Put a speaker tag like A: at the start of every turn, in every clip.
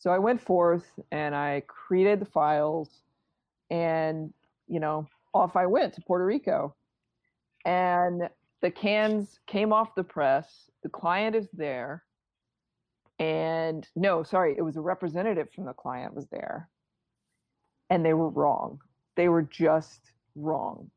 A: So I went forth and I created the files and, you know, off I went to Puerto Rico. And the cans came off the press. The client is there. And no, sorry, it was a representative from the client was there. And they were wrong. They were just wrong.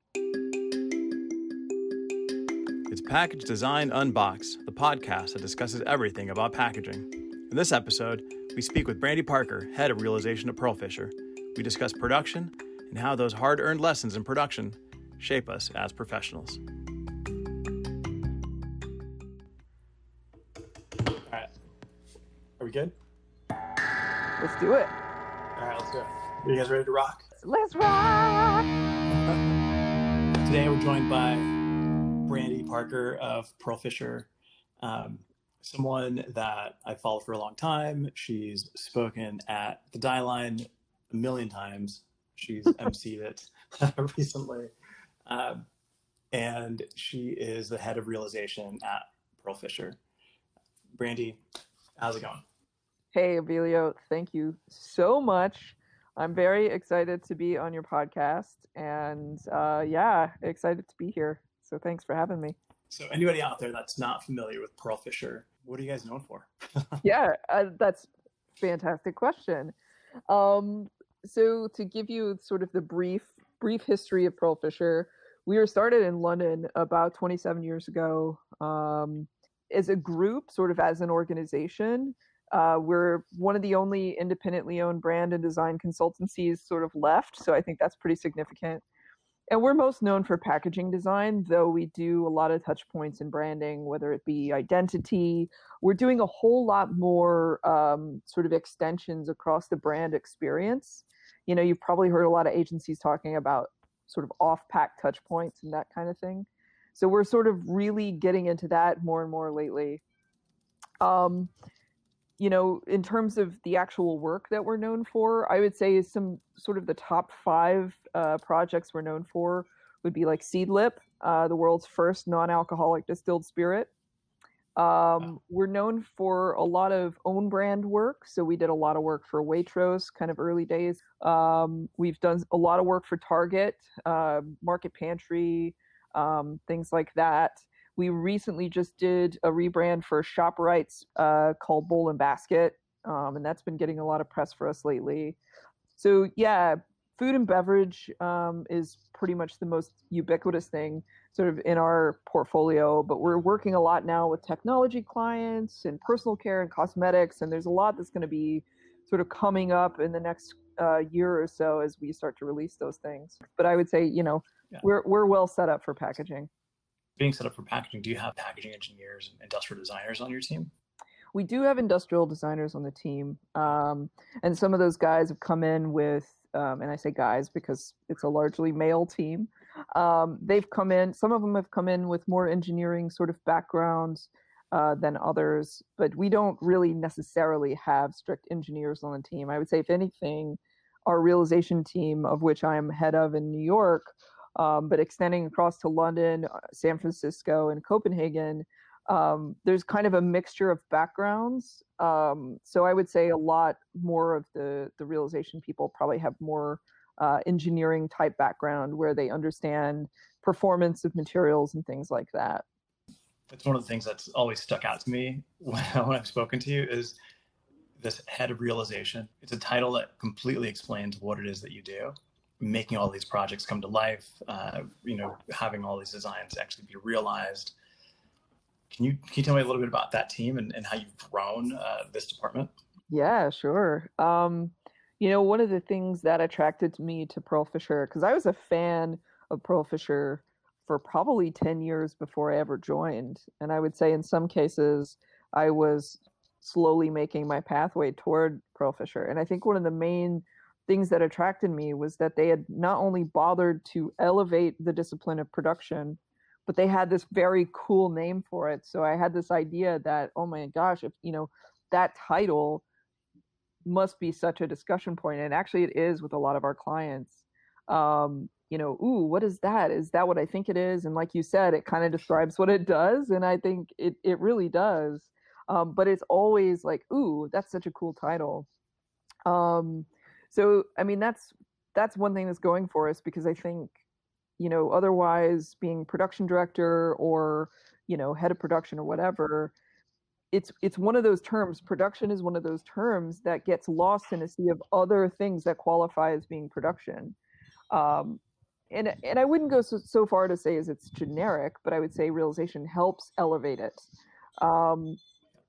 B: It's Package Design Unboxed, the podcast that discusses everything about packaging. In this episode, we speak with Brandy Parker, head of realization at Pearlfisher. We discuss production and how those hard earned lessons in production shape us as professionals. All right. Are we good?
A: Let's do it.
B: All right, let's go. Are you guys ready to rock?
A: Let's rock.
B: Today we're joined by Brandy Parker of Pearlfisher. Um, someone that I followed for a long time. She's spoken at the Dieline a million times. She's emceed it recently. Um, and she is the head of realization at Pearlfisher. Brandy, how's it going?
A: Hey, Abilio, thank you so much. I'm very excited to be on your podcast and uh, yeah, excited to be here. So thanks for having me.
B: So, anybody out there that's not familiar with Pearlfisher, what are you guys known for?
A: yeah, uh, that's fantastic question. Um, so, to give you sort of the brief brief history of Pearlfisher, we were started in London about 27 years ago um, as a group, sort of as an organization. Uh, we're one of the only independently owned brand and design consultancies sort of left, so I think that's pretty significant and we're most known for packaging design, though we do a lot of touch points in branding, whether it be identity. We're doing a whole lot more um, sort of extensions across the brand experience. You know, you've probably heard a lot of agencies talking about sort of off pack touch points and that kind of thing. So we're sort of really getting into that more and more lately. Um, you know, in terms of the actual work that we're known for, I would say some sort of the top five uh, projects we're known for would be like Seedlip, uh, the world's first non-alcoholic distilled spirit. Um, we're known for a lot of own brand work, so we did a lot of work for Waitrose, kind of early days. Um, we've done a lot of work for Target, uh, Market Pantry, um, things like that. We recently just did a rebrand for ShopRite's uh, called Bowl and Basket, um, and that's been getting a lot of press for us lately. So yeah, food and beverage um, is pretty much the most ubiquitous thing sort of in our portfolio but we're working a lot now with technology clients and personal care and cosmetics and there's a lot that's going to be sort of coming up in the next uh, year or so as we start to release those things but i would say you know yeah. we're, we're well set up for packaging
B: being set up for packaging, do you have packaging engineers and industrial designers on your team?
A: We do have industrial designers on the team, um, and some of those guys have come in with, um, and I say guys because it's a largely male team. Um, they've come in. Some of them have come in with more engineering sort of backgrounds uh, than others, but we don't really necessarily have strict engineers on the team. I would say, if anything, our realization team, of which I am head of in New York, um, but extending across to London, uh, San Francisco, and Copenhagen, um, there's kind of a mixture of backgrounds. Um, so I would say a lot more of the the realization people probably have more uh, engineering type background where they understand performance of materials and things like that.
B: That's one of the things that's always stuck out to me when, when I've spoken to you is this head of realization. It's a title that completely explains what it is that you do making all these projects come to life, uh, you know, having all these designs actually be realized. Can you can you tell me a little bit about that team and, and how you've grown uh, this department?
A: Yeah, sure. Um, you know, one of the things that attracted me to Pearlfisher because I was a fan of Pearlfisher for probably 10 years before I ever joined. And I would say in some cases, I was slowly making my pathway toward Pearlfisher. And I think one of the main things that attracted me was that they had not only bothered to elevate the discipline of production, but they had this very cool name for it. So I had this idea that, oh my gosh, if you know that title must be such a discussion point, and actually it is with a lot of our clients. Um, you know, ooh, what is that? Is that what I think it is? And like you said, it kind of describes what it does, and I think it it really does. Um, but it's always like, ooh, that's such a cool title. Um, so I mean that's that's one thing that's going for us because I think you know otherwise being production director or you know head of production or whatever it's it's one of those terms production is one of those terms that gets lost in a sea of other things that qualify as being production um, and and I wouldn't go so, so far to say as it's generic, but I would say realization helps elevate it. Um,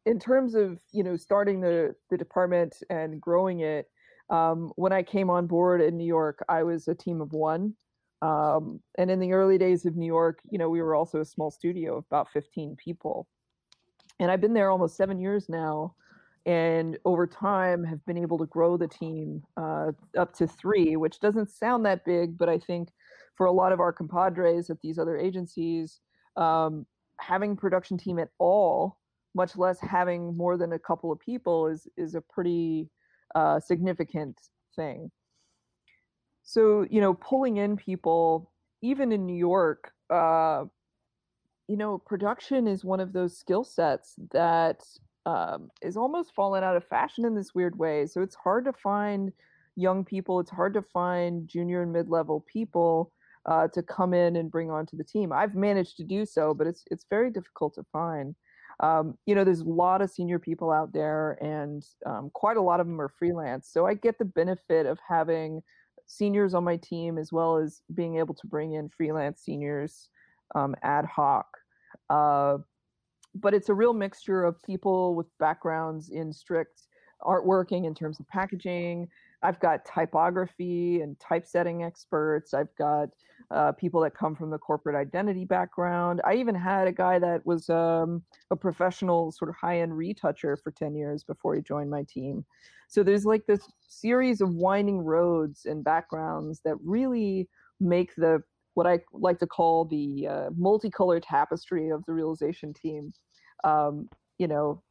A: in terms of you know starting the the department and growing it, um, when I came on board in New York, I was a team of one. Um, and in the early days of New York, you know, we were also a small studio of about 15 people. And I've been there almost seven years now. And over time, have been able to grow the team uh, up to three, which doesn't sound that big, but I think for a lot of our compadres at these other agencies, um, having production team at all, much less having more than a couple of people, is is a pretty uh, significant thing. So you know, pulling in people, even in New York, uh, you know, production is one of those skill sets that um, is almost fallen out of fashion in this weird way. So it's hard to find young people. It's hard to find junior and mid-level people uh, to come in and bring onto the team. I've managed to do so, but it's it's very difficult to find. Um, you know, there's a lot of senior people out there, and um, quite a lot of them are freelance. So I get the benefit of having seniors on my team as well as being able to bring in freelance seniors um, ad hoc. Uh, but it's a real mixture of people with backgrounds in strict artworking in terms of packaging. I've got typography and typesetting experts. I've got uh, people that come from the corporate identity background. I even had a guy that was um, a professional sort of high end retoucher for 10 years before he joined my team. So there's like this series of winding roads and backgrounds that really make the what I like to call the uh, multicolored tapestry of the realization team. Um, you know,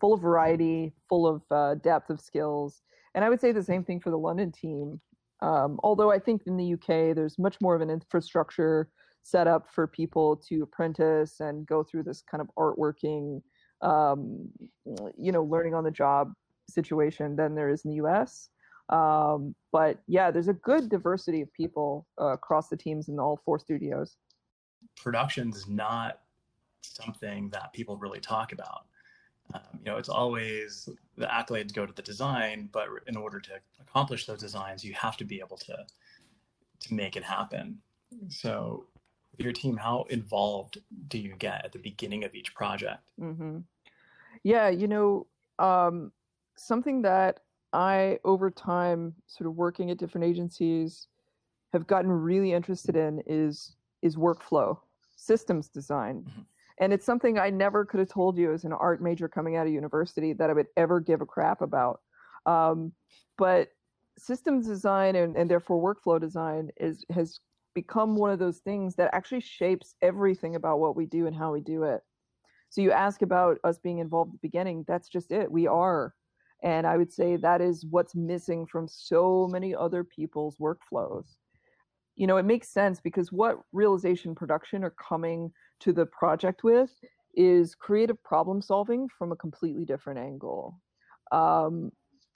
A: full of variety, full of uh, depth of skills. And I would say the same thing for the London team. Um, although I think in the UK there's much more of an infrastructure set up for people to apprentice and go through this kind of artworking, um, you know, learning on the job situation than there is in the US. Um, but yeah, there's a good diversity of people uh, across the teams in all four studios.
B: Production's not something that people really talk about. Um, you know, it's always the accolades go to the design, but in order to accomplish those designs, you have to be able to to make it happen. So, your team, how involved do you get at the beginning of each project?
A: Mm-hmm. Yeah, you know, um, something that I, over time, sort of working at different agencies, have gotten really interested in is is workflow, systems design. Mm-hmm and it's something I never could have told you as an art major coming out of university that I would ever give a crap about. Um, but systems design and, and therefore workflow design is has become one of those things that actually shapes everything about what we do and how we do it. So you ask about us being involved at the beginning, that's just it. We are. And I would say that is what's missing from so many other people's workflows. You know, it makes sense because what realization production are coming to the project with is creative problem solving from a completely different angle. Um,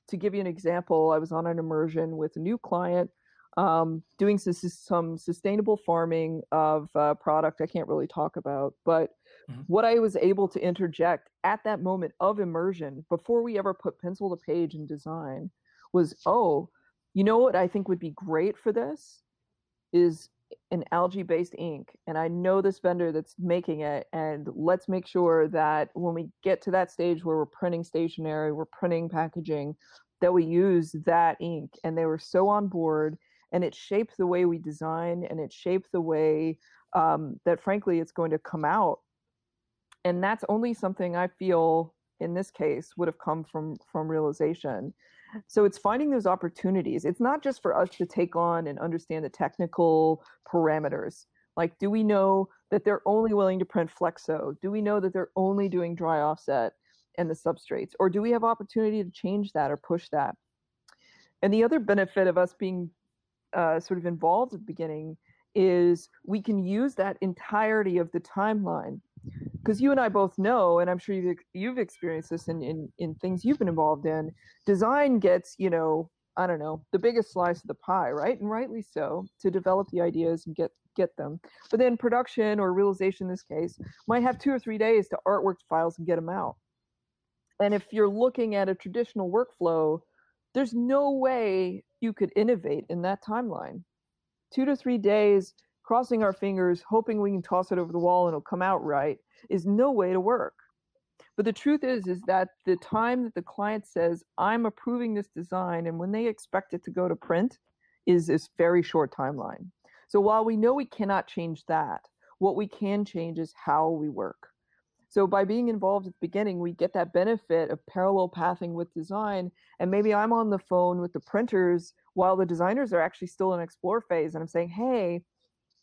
A: to give you an example, I was on an immersion with a new client um, doing some, some, sustainable farming of a product I can't really talk about. But mm-hmm. what I was able to interject at that moment of immersion, before we ever put pencil to page in design, was oh, you know what I think would be great for this is an algae based ink and I know this vendor that's making it and let's make sure that when we get to that stage where we're printing stationery, we're printing packaging, that we use that ink. And they were so on board and it shaped the way we design and it shaped the way um, that frankly it's going to come out. And that's only something I feel in this case would have come from from realization so it's finding those opportunities. It's not just for us to take on and understand the technical parameters. Like, do we know that they're only willing to print flexo? Do we know that they're only doing dry offset and the substrates? Or do we have opportunity to change that or push that? And the other benefit of us being uh, sort of involved at the beginning is we can use that entirety of the timeline because you and I both know, and I'm sure you've you've experienced this in, in in things you've been involved in. Design gets you know I don't know the biggest slice of the pie, right? And rightly so to develop the ideas and get get them. But then production or realization in this case might have two or three days to artwork files and get them out. And if you're looking at a traditional workflow, there's no way you could innovate in that timeline. Two to three days, crossing our fingers, hoping we can toss it over the wall and it'll come out right, is no way to work. But the truth is, is that the time that the client says, I'm approving this design, and when they expect it to go to print, is this very short timeline. So while we know we cannot change that, what we can change is how we work. So by being involved at the beginning, we get that benefit of parallel pathing with design. And maybe I'm on the phone with the printers while the designers are actually still in explore phase. And I'm saying, hey,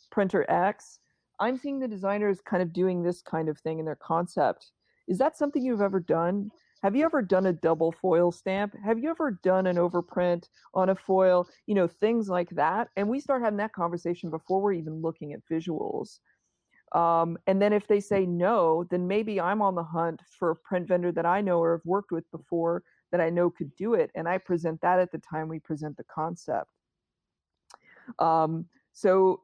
A: printer X, I'm seeing the designers kind of doing this kind of thing in their concept. Is that something you've ever done? Have you ever done a double foil stamp? Have you ever done an overprint on a foil? You know, things like that. And we start having that conversation before we're even looking at visuals. Um, and then if they say no, then maybe I'm on the hunt for a print vendor that I know or have worked with before that I know could do it. And I present that at the time we present the concept. Um, so,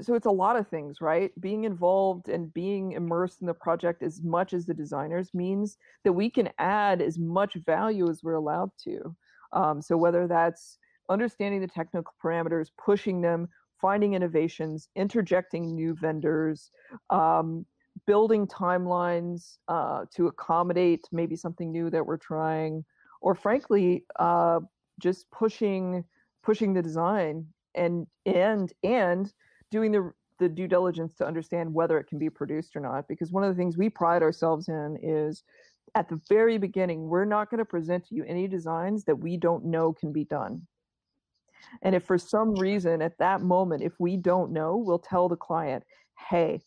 A: so it's a lot of things, right? Being involved and being immersed in the project as much as the designers means that we can add as much value as we're allowed to. Um, so whether that's understanding the technical parameters, pushing them, finding innovations, interjecting new vendors, um, building timelines uh, to accommodate maybe something new that we're trying, or frankly, uh, just pushing pushing the design and and and doing the the due diligence to understand whether it can be produced or not. Because one of the things we pride ourselves in is at the very beginning, we're not going to present to you any designs that we don't know can be done. And if for some reason at that moment, if we don't know, we'll tell the client, hey,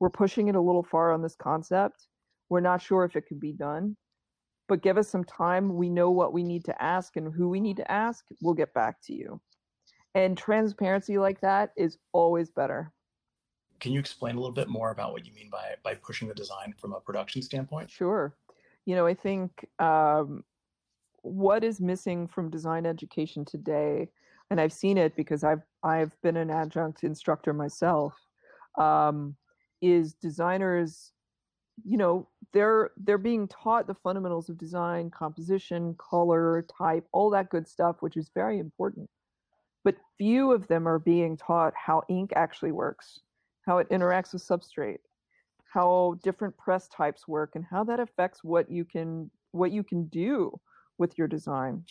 A: we're pushing it a little far on this concept. We're not sure if it can be done, but give us some time. We know what we need to ask and who we need to ask. We'll get back to you. And transparency like that is always better.
B: Can you explain a little bit more about what you mean by by pushing the design from a production standpoint?
A: Sure. You know, I think um, what is missing from design education today and I've seen it because I've I've been an adjunct instructor myself. Um, is designers, you know, they're they're being taught the fundamentals of design, composition, color, type, all that good stuff, which is very important. But few of them are being taught how ink actually works, how it interacts with substrate, how different press types work, and how that affects what you can what you can do with your design.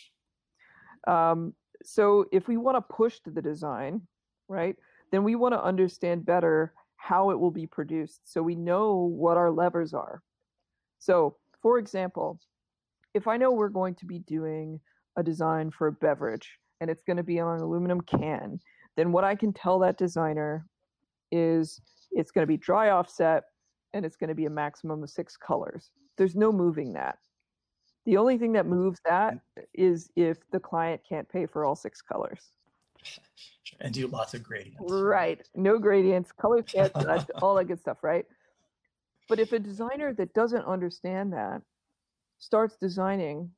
A: Um, so if we want to push to the design, right, then we want to understand better how it will be produced so we know what our levers are. So, for example, if I know we're going to be doing a design for a beverage and it's going to be on an aluminum can, then what I can tell that designer is it's going to be dry offset and it's going to be a maximum of six colors. There's no moving that. The only thing that moves that mm. is if the client can't pay for all six colors.
B: And do lots of gradients.
A: Right. No gradients, color sets, all that good stuff, right? But if a designer that doesn't understand that starts designing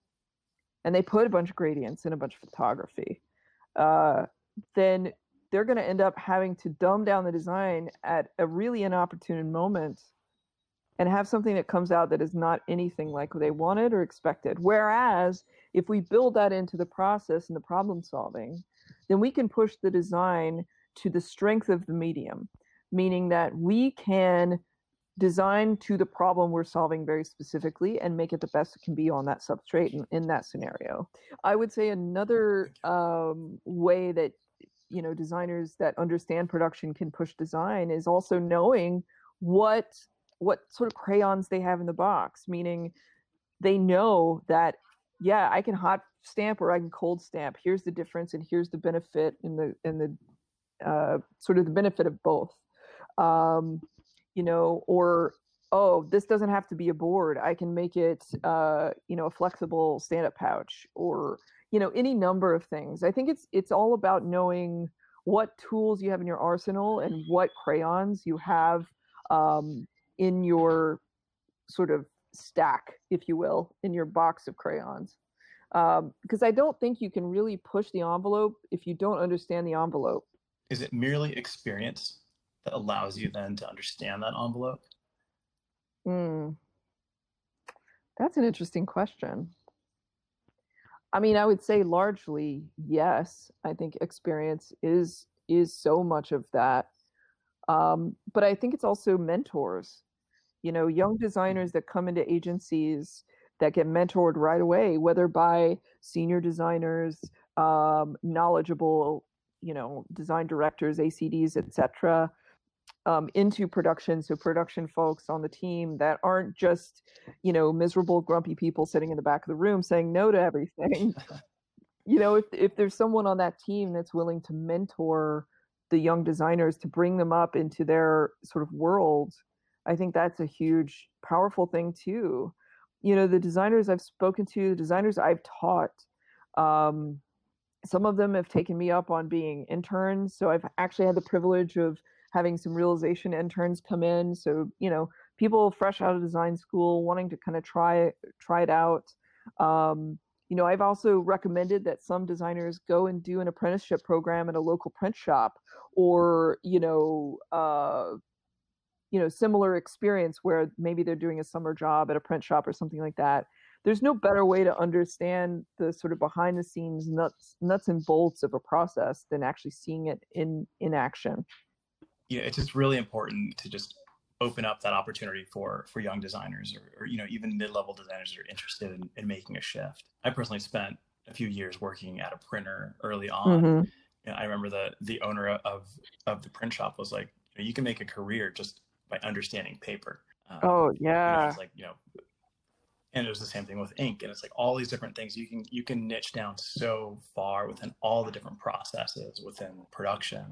A: and they put a bunch of gradients and a bunch of photography, uh, then they're going to end up having to dumb down the design at a really inopportune moment and have something that comes out that is not anything like they wanted or expected. Whereas if we build that into the process and the problem solving, then we can push the design to the strength of the medium, meaning that we can design to the problem we're solving very specifically and make it the best it can be on that substrate in, in that scenario. I would say another um, way that you know designers that understand production can push design is also knowing what what sort of crayons they have in the box, meaning they know that yeah, I can hot stamp or I can cold stamp. Here's the difference, and here's the benefit in the in the uh, sort of the benefit of both. Um, you know, or oh, this doesn't have to be a board. I can make it, uh, you know, a flexible stand-up pouch, or you know, any number of things. I think it's it's all about knowing what tools you have in your arsenal and what crayons you have um, in your sort of stack, if you will, in your box of crayons. Um, because I don't think you can really push the envelope if you don't understand the envelope.
B: Is it merely experience that allows you then to understand that envelope?
A: Mm. That's an interesting question. I mean, I would say largely yes. I think experience is is so much of that. Um, but I think it's also mentors. You know, young designers that come into agencies that get mentored right away, whether by senior designers, um, knowledgeable, you know, design directors, ACDs, etc., um, into production. So production folks on the team that aren't just, you know, miserable, grumpy people sitting in the back of the room saying no to everything. you know, if if there's someone on that team that's willing to mentor the young designers to bring them up into their sort of world, I think that's a huge, powerful thing too. You know, the designers I've spoken to, the designers I've taught, um, some of them have taken me up on being interns. So I've actually had the privilege of having some realization interns come in. So, you know, people fresh out of design school wanting to kind of try try it out. Um, you know, I've also recommended that some designers go and do an apprenticeship program at a local print shop or, you know, uh, you know, similar experience where maybe they're doing a summer job at a print shop or something like that. There's no better way to understand the sort of behind the scenes nuts nuts and bolts of a process than actually seeing it in in action
B: you know, it's just really important to just open up that opportunity for for young designers or, or you know even mid-level designers that are interested in, in, making a shift. I personally spent a few years working at a printer early on. Mm-hmm. you know, i remember the the owner of of the print shop was like you, know, you can make a career just by understanding paper.
A: Um, oh yeah.
B: it's like you know and it was the same thing with ink and it's like all these different things. You can you can niche down so far within all the different processes within production.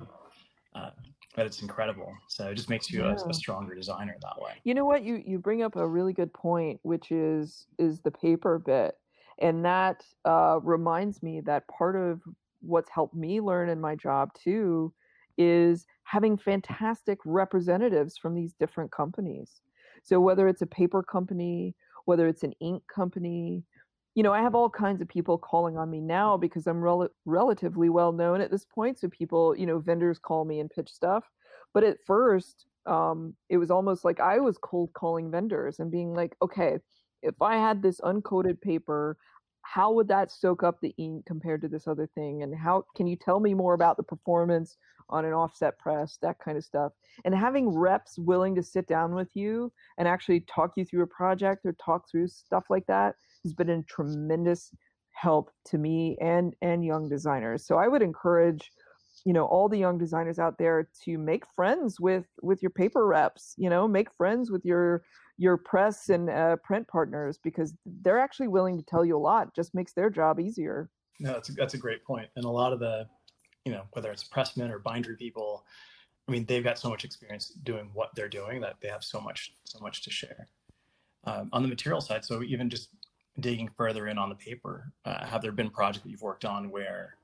B: Uh, but it's incredible. So it just makes you yeah. a, a, stronger designer that way.
A: You know what? You you bring up a really good point, which is is the paper bit, and that uh, reminds me that part of what's helped me learn in my job too is having fantastic representatives from these different companies. So whether it's a paper company, whether it's an ink company, you know, I have all kinds of people calling on me now because I'm rel- relatively well known at this point. So people, you know, vendors call me and pitch stuff. But at first, um, it was almost like I was cold calling vendors and being like, okay, if I had this uncoated paper, how would that soak up the ink compared to this other thing? And how can you tell me more about the performance on an offset press, that kind of stuff? And having reps willing to sit down with you and actually talk you through a project or talk through stuff like that has been a tremendous help to me and and young designers. So I would encourage you know all the young designers out there to make friends with with your paper reps you know make friends with your your press and uh, print partners because they're actually willing to tell you a lot just makes their job easier
B: no that's a, that's a great point. and a lot of the you know whether it's pressmen or bindery people i mean they've got so much experience doing what they're doing that they have so much so much to share um, on the material side so even just digging further in on the paper, uh, have there been projects that you've worked on where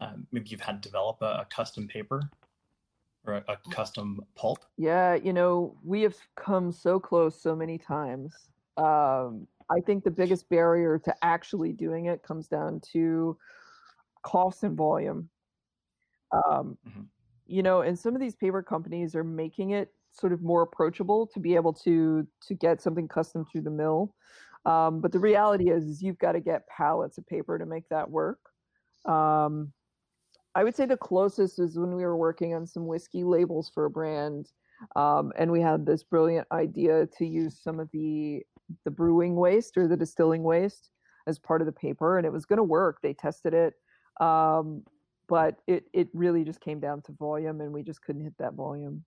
B: um, maybe you've had to develop a, a custom paper or a, a, custom pulp?
A: Yeah, you know, we have come so close so many times. Um, I think the biggest barrier to actually doing it comes down to cost and volume. Um, mm-hmm. You know, and some of these paper companies are making it sort of more approachable to be able to to get something custom through the mill. Um, but the reality is, is you've got to get pallets of paper to make that work. Um, I would say the closest was when we were working on some whiskey labels for a brand, um, and we had this brilliant idea to use some of the the brewing waste or the distilling waste as part of the paper, and it was going to work. They tested it, um, but it it really just came down to volume, and we just couldn't hit that volume.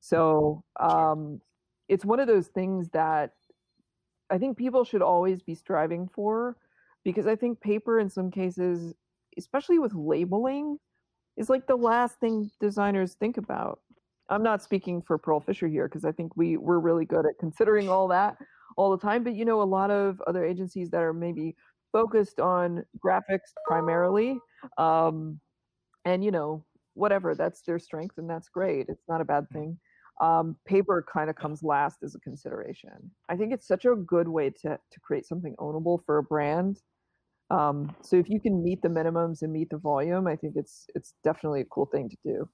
A: So um, it's one of those things that I think people should always be striving for because I think paper in some cases, especially with labeling, is like the last thing designers think about. I'm not speaking for Pearlfisher here because I think we we're really good at considering all that all the time. But you know, a lot of other agencies that are maybe focused on graphics primarily, um, and you know, whatever that's their strength and that's great. It's not a bad thing. Um, paper kind of comes last as a consideration. I think it's such a good way to to create something ownable for a brand. Um, so if you can meet the minimums and meet the volume, I think it's it's definitely a cool thing to do.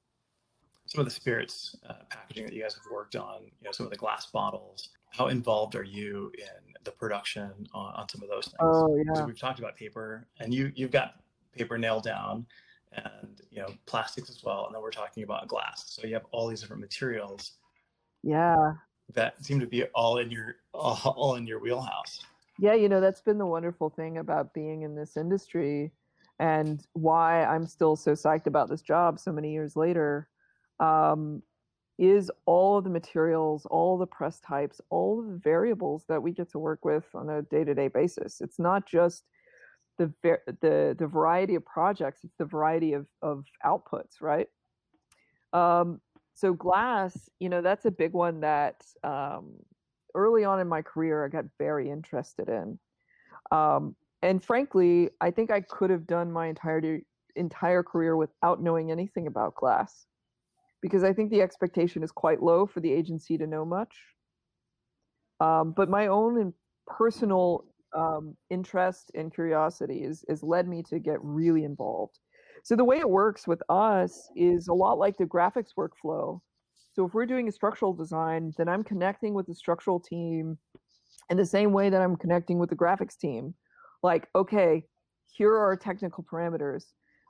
B: Some of the spirits uh, packaging that you guys have worked on, you know, some of the glass bottles. How involved are you in the production on, on some of those things?
A: Oh yeah. So
B: we've talked about paper, and you you've got paper nailed down and you know plastics as well and then we're talking about glass. So you have all these different materials
A: yeah.
B: that seem to be all in your all, all in your wheelhouse.
A: Yeah you know that's been the wonderful thing about being in this industry and why i'm still so psyched about this job so many years later um, is all of the materials all the press types all of the variables that we get to work with on a day-to-day basis. It's not just the the the variety of projects it's the variety of of outputs right? Um, so glass you know that's a big one that um, early on in my career i got very interested in. Um, and frankly i think i could have done my entire entire career without knowing anything about glass because i think the expectation is quite low for the agency to know much. Um, but my own personal um, interest and curiosity has led me to get really involved. So the way it works with us is a lot like the graphics workflow. So if we're doing a structural design, then I'm connecting with the structural team in the same way that I'm connecting with the graphics team. Like, okay, here are our technical parameters.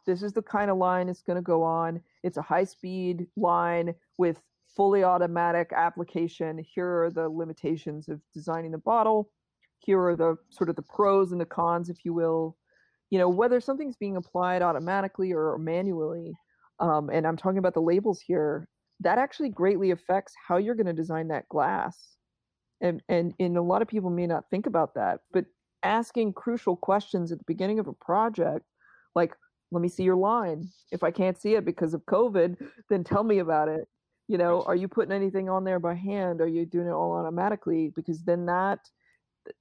A: This is the kind of line it's going to go on. It's a high speed line with fully automatic application. Here are the limitations of designing the bottle here are the sort of the pros and the cons, if you will. You know, whether something's being applied automatically or manually, um, and I'm talking about the labels here, that actually greatly affects how you're going to design that glass. And, and and a lot of people may not think about that, but asking crucial questions at the beginning of a project, like, let me see your line. If I can't see it because of COVID, then tell me about it. You know, are you putting anything on there by hand? Are you doing it all automatically? Because then that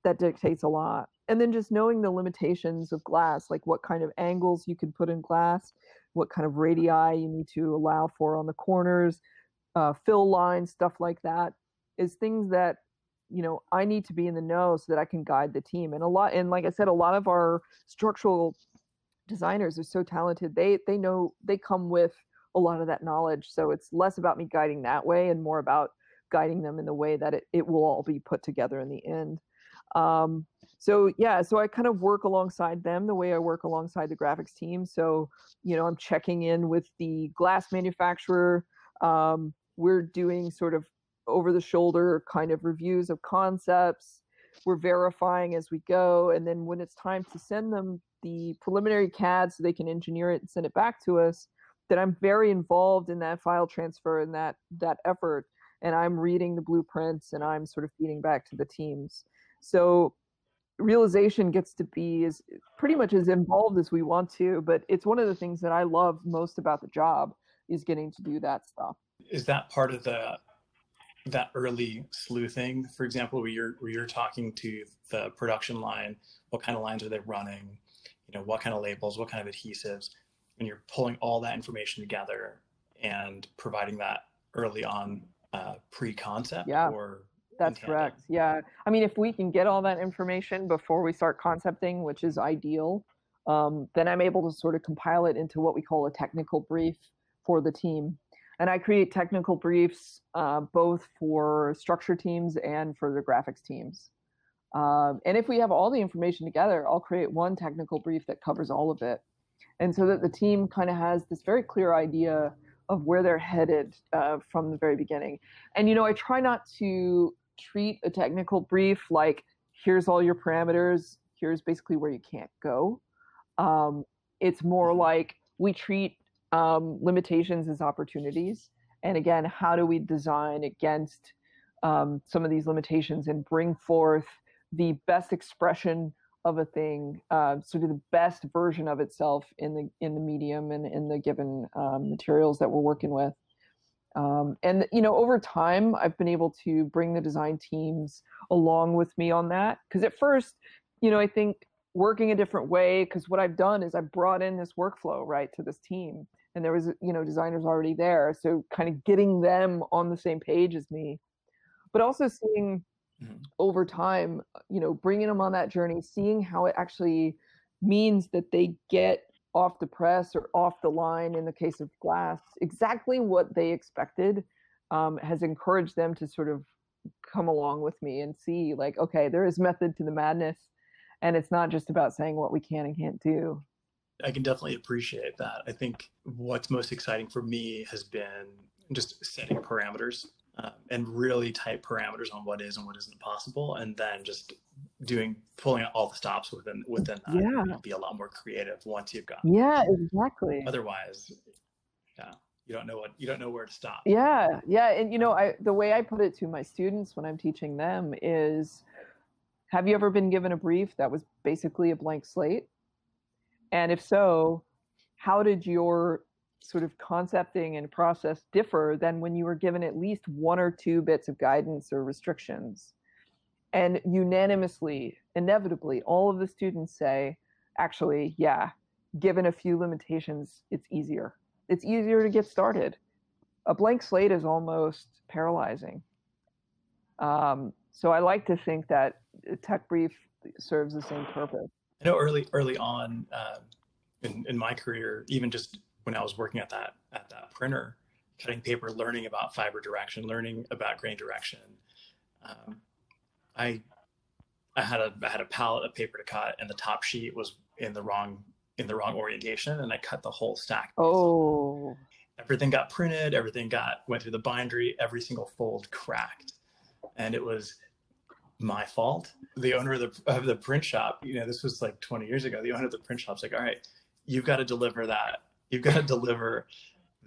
A: that dictates a lot. And then just knowing the limitations of glass, like what kind of angles you can put in glass, what kind of radii you need to allow for on the corners, uh, fill lines, stuff like that, is things that you know I need to be in the know so that I can guide the team. And a lot, and like I said, a lot of our structural designers are so talented. They they know they come with a lot of that knowledge. So it's less about me guiding that way and more about guiding them in the way that it, it will all be put together in the end. Um, so yeah, so I kind of work alongside them the way I work alongside the graphics team. So you know, I'm checking in with the glass manufacturer. Um, we're doing sort of over the shoulder kind of reviews of concepts. We're verifying as we go, and then when it's time to send them the preliminary CAD so they can engineer it and send it back to us, then I'm very involved in that file transfer and that that effort. And I'm reading the blueprints and I'm sort of feeding back to the teams. So realization gets to be as pretty much as involved as we want to, but it's one of the things that I love most about the job is getting to do that stuff.
B: Is that part of the that early sleuthing, for example, where you're where you're talking to the production line, what kind of lines are they running, you know, what kind of labels, what kind of adhesives, and you're pulling all that information together and providing that early on uh, pre-concept
A: yeah.
B: or
A: that's correct. Yeah. I mean, if we can get all that information before we start concepting, which is ideal, um, then I'm able to sort of compile it into what we call a technical brief for the team. And I create technical briefs uh, both for structure teams and for the graphics teams. Um, and if we have all the information together, I'll create one technical brief that covers all of it. And so that the team kind of has this very clear idea of where they're headed uh, from the very beginning. And, you know, I try not to treat a technical brief like here's all your parameters here's basically where you can't go. Um, it's more mm-hmm. like we treat um, limitations as opportunities. And again how do we design against um, some of these limitations and bring forth the best expression of a thing uh, sort of the best version of itself in the in the medium and in the given um, materials that we're working with um, and you know, over time, I've been able to bring the design teams along with me on that. Because at first, you know, I think working a different way. Because what I've done is I've brought in this workflow right to this team, and there was you know designers already there so kind of getting them on the same page as me but also seeing mm-hmm. over time you know bringing them on that journey seeing how it actually means that they get off the press or off the line in the case of glass exactly what they expected um, has encouraged them to sort of come along with me and see like okay there is method to the madness and it's not just about saying what we can and can't do.
B: I can definitely appreciate that. I think what's most exciting for me has been just setting parameters um, and really tight parameters on what is and what isn't possible and then just doing pulling out all the stops within within that yeah. be a lot more creative once you've got
A: yeah exactly.
B: Otherwise yeah you don't know what you don't know where to stop.
A: Yeah yeah and you know i the way i put it to my students when i'm teaching them is have you ever been given a brief that was basically a blank slate? And if so how did your sort of concepting and process differ than when you were given at least one or two bits of guidance or restrictions. And unanimously, inevitably, all of the students say, actually, yeah, given a few limitations, it's easier. It's easier to get started. A blank slate is almost paralyzing. Um, so I like to think that Tech Brief serves the same purpose.
B: I know early early on uh, in, in my career, even just when I was working at that at that printer, cutting paper, learning about fiber direction, learning about grain direction. Um, I I had a I had a palette of paper to cut, and the top sheet was in the wrong in the wrong orientation, and I cut the whole stack.
A: Oh.
B: Everything got printed. Everything got went through the bindery. Every single fold cracked, and it was my fault. The owner of the of the print shop, you know, this was like 20 years ago. The owner of the print shop's like, all right, you've got to deliver that You've got to deliver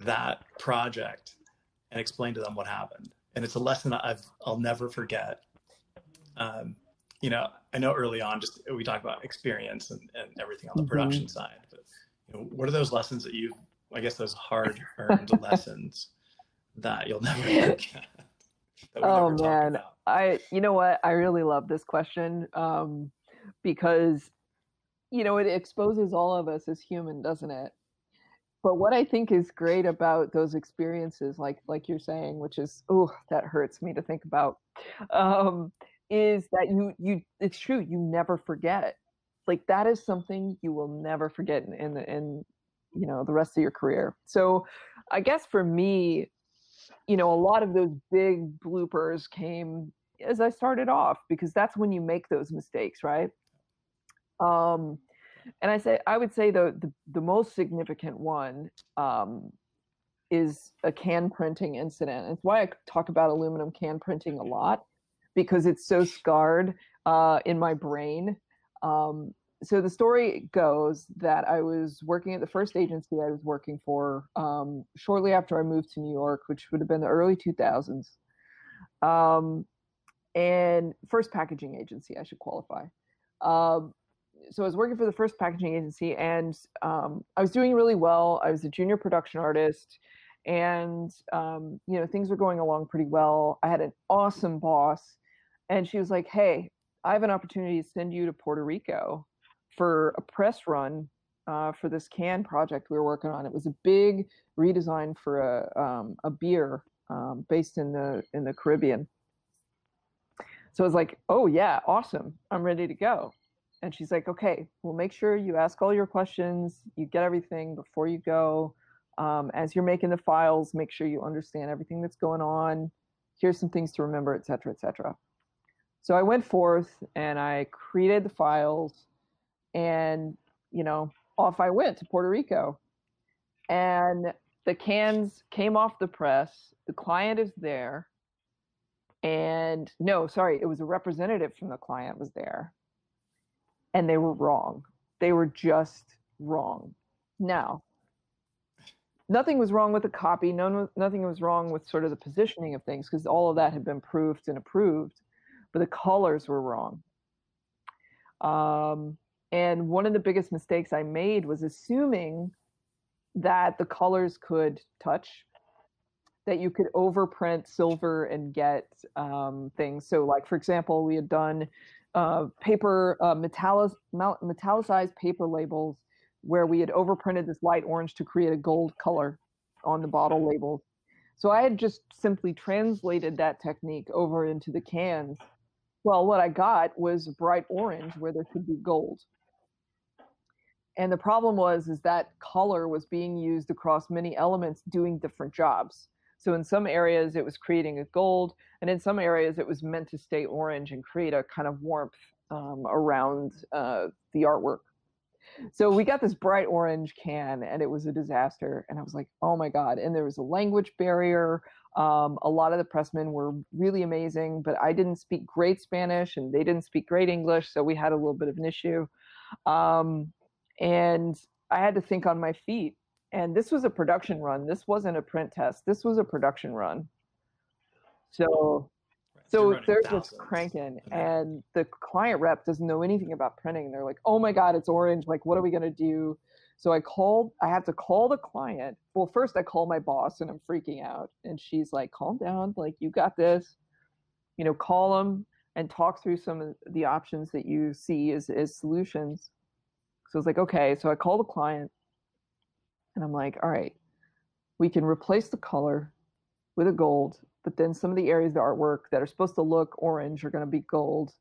B: that project and explain to them what happened. And it's a lesson I've I'll never forget. Um, you know, I know early on, just we talk about experience and, and everything on the mm-hmm. production side, but you know, what are those lessons that you, I guess, those hard earned lessons that you'll never forget?
A: oh man, I, you know what, I really love this question um, because, you know, it exposes all of us as human, doesn't it? but what I think is great about those experiences, like like you're saying, which is oh that hurts me to think about, um, is that you you it's true you never forget. Like that is something you will never forget in in, in you know the rest of your career. So, I guess for me, you know, a lot of those big bloopers came as I started off because that's when you make those mistakes, right? Um, and I say I would say the the, the most significant one um, is a can printing incident. It's why I talk about aluminum can printing a lot because it's so scarred uh, in my brain. Um, so the story goes that I was working at the first agency I was working for um, shortly after I moved to New York, which would have been the early 2000s. Um, and first packaging agency, I should qualify. Um, so I was working for the first packaging agency, and um, I was doing really well. I was a junior production artist, and um, you know things were going along pretty well. I had an awesome boss, and she was like, "Hey, I have an opportunity to send you to Puerto Rico for a press run uh, for this can project we were working on. It was a big redesign for a um, a beer um, based in the in the Caribbean." So I was like, "Oh yeah, awesome! I'm ready to go." and she's like, okay, well, make sure you ask all your questions, you get everything before you go. Um, as you're making the files, make sure you understand everything that's going on. Here's some things to remember, et cetera, et cetera. So I went forth and I created the files, and you know, off I went to Puerto Rico. And the cans came off the press. The client is there. And no, sorry, it was a representative from the client was there and they were wrong. They were just wrong. Now, nothing was wrong with the copy. No, nothing was wrong with sort of the positioning of things because all of that had been proved and approved, but the colors were wrong. Um, and one of the biggest mistakes I made was assuming that the colors could touch, that you could overprint silver and get um, things. So, like for example, we had done uh, paper uh, metallic, metallicized paper labels where we had overprinted this light orange to create a gold color on the bottle labels. So I had just simply translated that technique over into the cans. Well, what I got was bright orange where there could be gold. And the problem was is that color was being used across many elements doing different jobs. So in some areas it was creating a gold, and in some areas it was meant to stay orange and create a kind of warmth um, around uh, the artwork. So we got this bright orange can, and it was a disaster. And I was like, oh my god! And there was a language barrier. Um, a lot of the pressmen were really amazing, but I didn't speak great Spanish, and they didn't speak great English, so we had a little bit of an issue. Um, and I had to think on my feet. And this was a production run. This wasn't a print test. This was a production run. So so there's this cranking and the client rep doesn't know anything about printing they're like oh my god it's orange like what are we going to do so i called i had to call the client well first i call my boss and i'm freaking out and she's like calm down like you got this you know call them and talk through some of the options that you see as, as solutions so it's like okay so i call the client and i'm like all right we can replace the color with a gold but then some of the areas of the artwork that are supposed to look orange are going to be gold.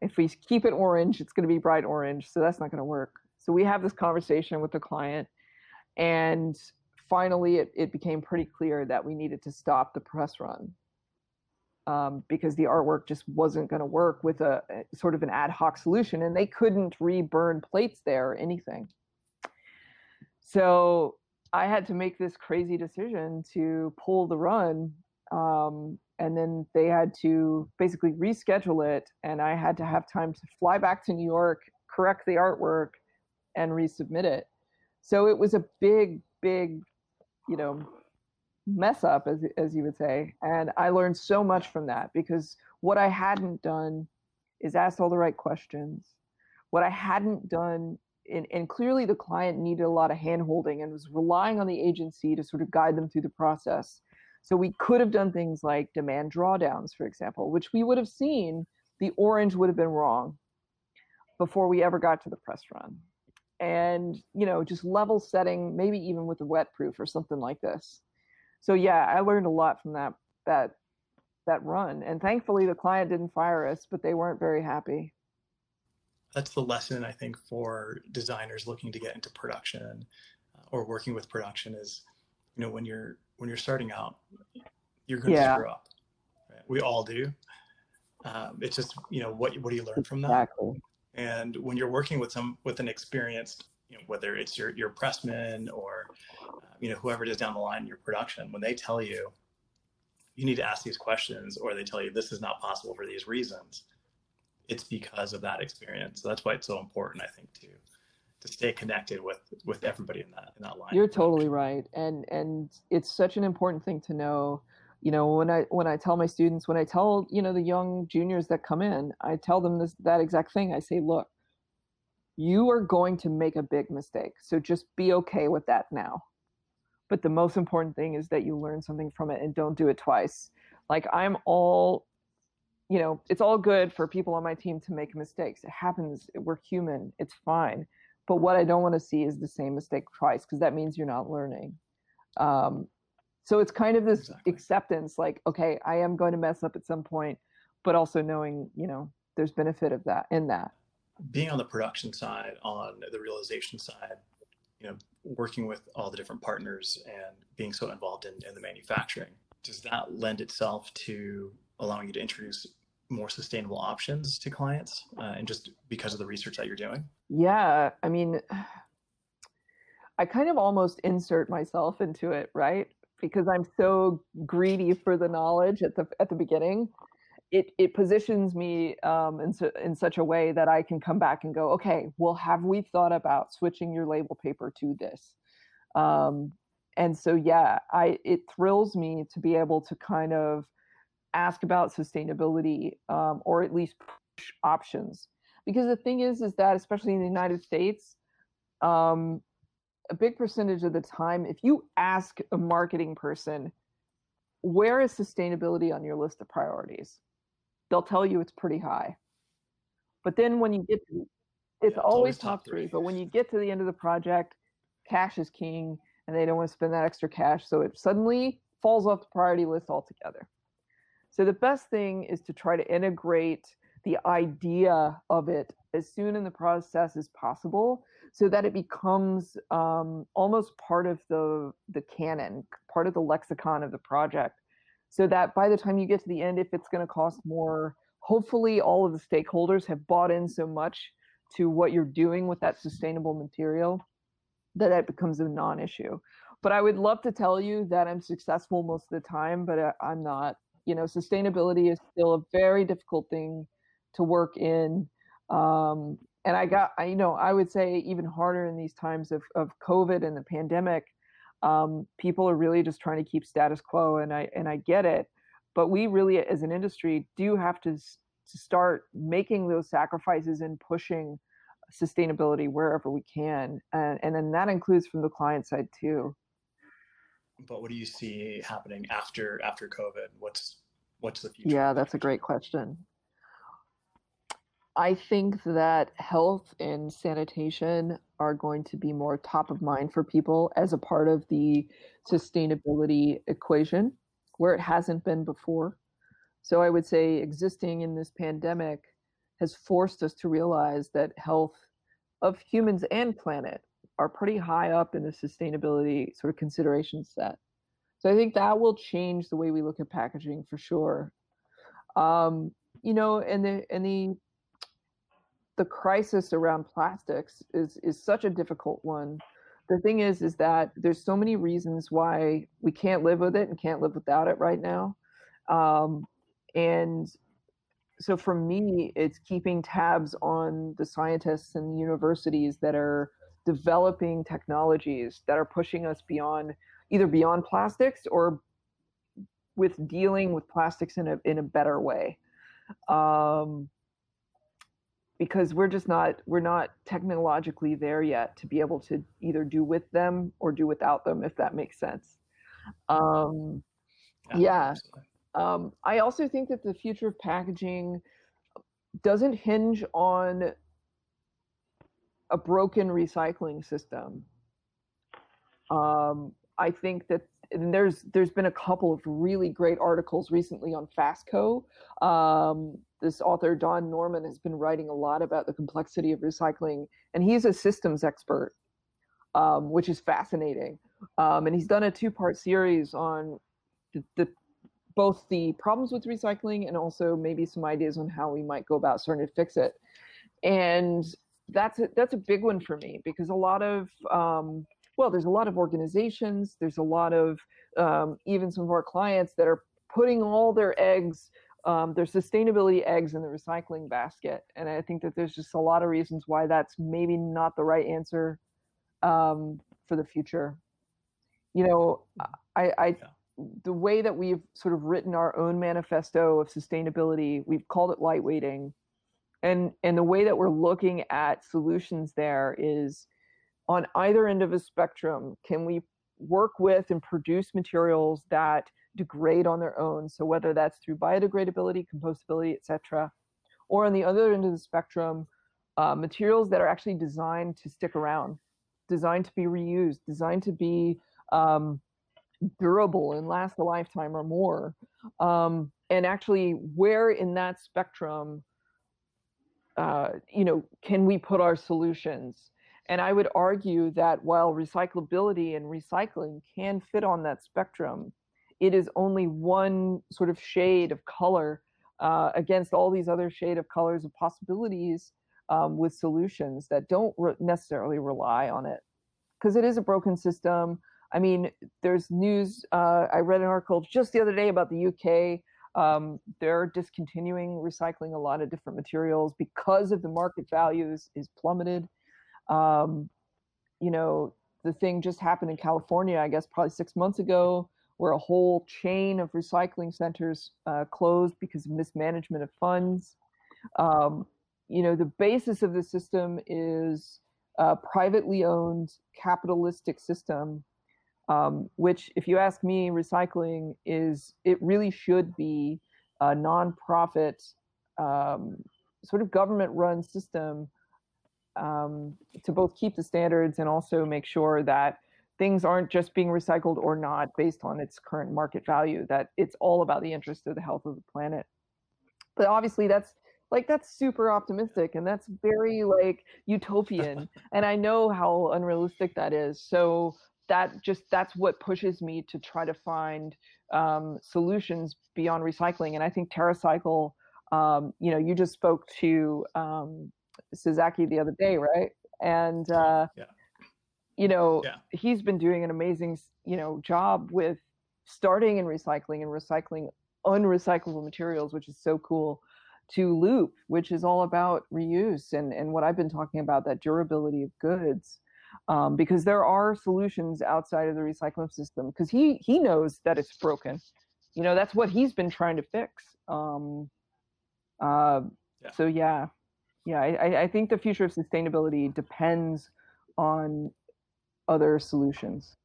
A: If we keep it orange, it's going to be bright orange, so that's not going to work. So we have this conversation with the client, and finally it, it became pretty clear that we needed to stop the press run um, because the artwork just wasn't going to work with a, a sort of an ad hoc solution, and they couldn't reburn plates there or anything. So I had to make this crazy decision to pull the run. Um, and then they had to basically reschedule it. And I had to have time to fly back to New York, correct the artwork, and resubmit it. So it was a big, big, you know, mess up, as, as you would say. And I learned so much from that because what I hadn't done is asked all the right questions. What I hadn't done and, and clearly the client needed a lot of handholding and was relying on the agency to sort of guide them through the process. So we could have done things like demand drawdowns, for example, which we would have seen the orange would have been wrong before we ever got to the press run. And, you know, just level setting, maybe even with a wet proof or something like this. So yeah, I learned a lot from that that that run. And thankfully the client didn't fire us, but they weren't very happy
B: that's the lesson I think for designers looking to get into production uh, or working with production is, you know, when you're when you're starting out, you're going to yeah. screw up. Right? We all do. Um, it's just you know what what do you learn from that? And when you're working with some with an experienced, you know, whether it's your your pressman or uh, you know whoever it is down the line in your production, when they tell you you need to ask these questions or they tell you this is not possible for these reasons it's because of that experience. So that's why it's so important, I think, to to stay connected with with everybody in that in that line.
A: You're totally right, and and it's such an important thing to know. You know, when I when I tell my students, when I tell you know the young juniors that come in, I tell them this that exact thing. I say, look, you are going to make a big mistake, so just be okay with that now. But the most important thing is that you learn something from it and don't do it twice. Like I'm all you know, it's all good for people on my team to make mistakes. It happens. We're human. It's fine. But what I don't want to see is the same mistake twice because that means you're not learning. Um, so it's kind of this exactly. acceptance, like, okay, I am going to mess up at some point, but also knowing, you know, there's benefit of that in that.
B: Being on the production side, on the realization side, you know, working with all the different partners and being so involved in, in the manufacturing, does that lend itself to allowing you to introduce more sustainable options to clients uh, and just because of the research that you're doing?
A: Yeah, I mean, I kind of almost insert myself into it, right? Because I'm so greedy for the knowledge at the at the beginning. It it positions me um, in su- in such a way that I can come back and go, okay, well, have we thought about switching your label paper to this? Um, and so, yeah, I it thrills me to be able to kind of ask about sustainability um, or at least push options because the thing is is that especially in the united states um, a big percentage of the time if you ask a marketing person where is sustainability on your list of priorities they'll tell you it's pretty high but then when you get to it's, yeah, always, always, top, three. three. But when you get to the end of the project, cash is king, and they don't want to spend that extra cash, so it suddenly falls off the priority list altogether. So the best thing is to try to integrate the idea of it as soon in the process as possible so that it becomes um, almost part of the the canon part of the lexicon of the project so that by the time you get to the end if it's going to cost more hopefully all of the stakeholders have bought in so much to what you're doing with that sustainable material that that becomes a non-issue but i would love to tell you that i'm successful most of the time but uh, i'm not you know sustainability is still a very difficult thing to work in. Um, and I got, I, you know, I would say even harder in these times of, of COVID and the pandemic. Um, people are really just trying to keep status quo, and I and I get it. But we really, as an industry, do have to to start making those sacrifices and pushing sustainability wherever we can, and, and then that includes from the client side too.
B: But what do you see happening after after COVID? What's what's the future?
A: Yeah, that's a great question. I think that health and sanitation are going to be more top of mind for people as a part of the sustainability equation where it hasn't been before. So I would say existing in this pandemic has forced us to realize that health of humans and planet are pretty high up in the sustainability sort of consideration set. So I think that will change the way we look at packaging for sure. Um, you know, and the and the the crisis around plastics is is such a difficult one. The thing is, is that there's so many reasons why we can't live with it and can't live without it right now, um, and so for me, it's keeping tabs on the scientists and the universities that are developing technologies that are pushing us beyond either beyond plastics or with dealing with plastics in a in a better way. Um, because we're just not we're not technologically there yet to be able to either do with them or do without them if that makes sense. Um, yeah, Um, i also think that the future of packaging doesn't hinge on a broken recycling system. Um, i think that and there's there's been a couple of really great articles recently on Fastco. This author Don Norman has been writing a lot about the complexity of recycling, and he's a systems expert, um, which is fascinating. Um, and he's done a two-part series on the, the, both the problems with recycling and also maybe some ideas on how we might go about starting to fix it. And that's a, that's a big one for me because a lot of um, well, there's a lot of organizations, there's a lot of um, even some of our clients that are putting all their eggs, um, their sustainability eggs in the recycling basket. And I think that there's just a lot of reasons why that's maybe not the right answer um, for the future. You know, I, I the way that we've sort of written our own manifesto of sustainability, we've called it lightweighting. And and the way that we're looking at solutions there is on either end of a spectrum, can we work with and produce materials that degrade on their own? So whether that's through biodegradability, compostability, etc., or on the other end of the spectrum, uh, materials that are actually designed to stick around, designed to be reused, designed to be um, durable and last a lifetime or more. Um, and actually, where in that spectrum, uh, you know, can we put our solutions? And I would argue that while recyclability and recycling can fit on that spectrum, it is only one sort of shade of color uh, against all these other shade of colors of possibilities um, with solutions that don't re- necessarily rely on it. Because it is a broken system. I mean, there's news. Uh, I read an article just the other day about the UK. Um, they're discontinuing recycling a lot of different materials because of the market values is plummeted. Um, you know, the thing just happened in California, I guess, probably six months ago, where a whole chain of recycling centers uh, closed because of mismanagement of funds. Um, you know, the basis of the system is a privately owned capitalistic system, um, which, if you ask me, recycling is, it really should be a nonprofit, um, sort of government run system um, to both keep the standards and also make sure that things aren't just being recycled or not based on its current market value. That it's all about the interest of the health of the planet. But obviously, that's like that's super optimistic and that's very like utopian and i know how unrealistic that is so that just that's what pushes me to try to find um, solutions beyond recycling and i think TerraCycle um, you know you just spoke to um, Szaky the other day right and uh,
B: yeah.
A: You know
B: Yeah.
A: he's been doing an amazing you know job with starting in recycling and recycling unrecyclable materials which is so cool to loop which is all about reuse and and what i've been talking about that durability of goods um, because there are solutions outside of the recycling system because he he knows that it's broken you know that's what he's been trying to fix um, uh,
B: Yeah.
A: so yeah yeah I, I- I think the future of sustainability depends on other solutions.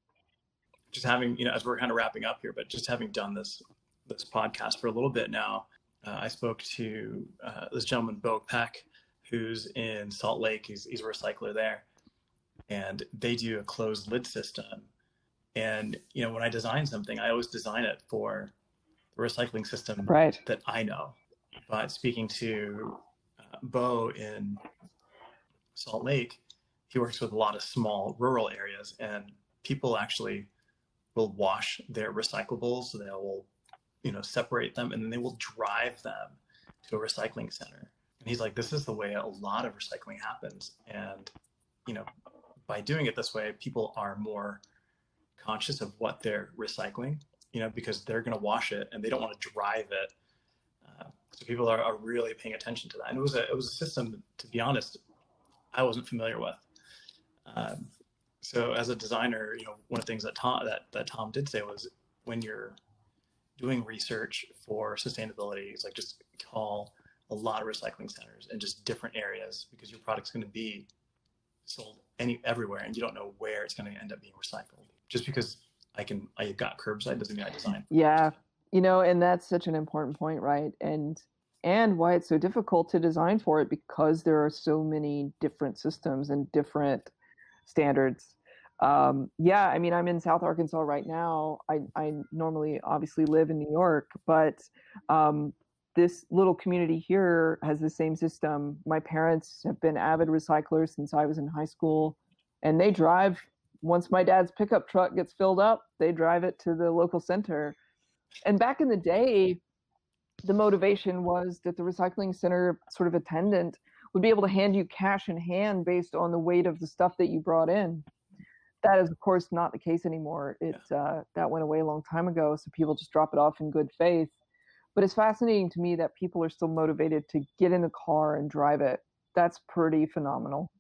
B: Just having you know as we're kind of wrapping up here but just having done this this podcast for a little bit now uh, i spoke to uh, this gentleman bo peck who's in salt lake. He's, he's a recycler there. And they do a closed lid system. And you know when i design something i always design it for the recycling system
A: right.
B: that i know. But speaking to uh, bo in salt lake he works with a lot of small rural areas and people actually will wash their recyclables. They will, you know, separate them and then they will drive them to a recycling center. And he's like, this is the way a lot of recycling happens. And, you know, by doing it this way, people are more conscious of what they're recycling, you know, because they're going to wash it and they don't want to drive it. Uh, so people are, are really paying attention to that. And it was a, it was a system, to be honest, I wasn't familiar with. Um, so as a designer, you know, one of the things that Tom that, that Tom did say was when you're doing research for sustainability, it's like just call a lot of recycling centers in just different areas because your product's going to be sold any everywhere and you don't know where it's going to end up being recycled. Just because I can I got curbside doesn't mean I design.
A: Yeah. you know and that's such an important point right and and why it's so difficult to design for it because there are so many different systems and different standards. Um, yeah i mean i'm in south arkansas right now. I, I normally obviously live in new york but um, this little community here has the same system. My parents have been avid recyclers since i was in high school and they drive once my dad's pickup truck gets filled up they drive it to the local center. And back in the day the motivation was that the recycling center sort of attendant would be able to hand you cash in hand based on the weight of the stuff that you brought in. That is of course not the case anymore. It uh, that went away a long time ago so people just drop it off in good faith. But it's fascinating to me that people are still motivated to get in the car and drive it. That's pretty phenomenal.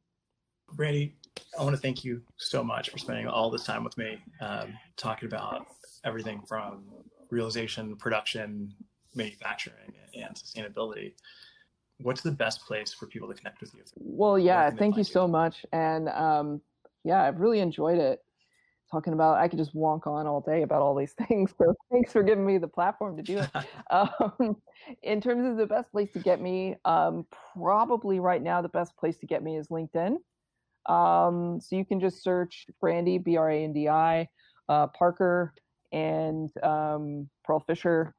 B: Brandy, I want to thank you so much for spending all this time with me, um, talking about everything from realization, production, manufacturing, and sustainability. What's the best place for people to connect with you?
A: Well, yeah, thank you
B: you?
A: so much. And um, yeah, I've really enjoyed it. Talking about, I could just wonk on all day about all these things. So thanks for giving me the platform to do it. Um, in terms of the best place to get me, um, probably right now the best place to get me is LinkedIn. Um, so you can just search Brandy, B R A N D I, uh, Parker, and um, Pearlfisher.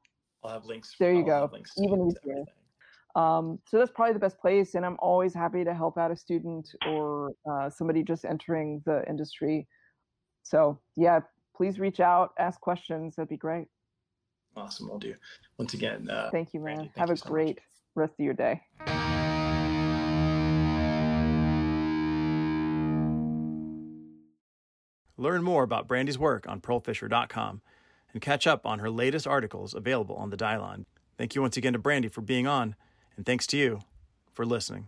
B: I'll have links.
A: There you
B: I'll
A: go.
B: links
A: Even easier.
B: everything.
A: Um, so that's probably the best place, and I'm always happy to help out a student or uh, somebody just entering the industry. So yeah, please reach out, ask questions. That'd be great.
B: Awesome. We'll do. Once again, uh,
A: Thank you, man.
B: Randy, thank
A: Have
B: you
A: a
B: so much.
A: great rest of your day.
C: Learn more about Brandy's work on pearlfisher.com and catch up on her latest articles available on the Dieline. Thank you once again to Brandy for being on, and thanks to you for listening.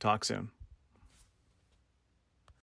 C: Talk soon.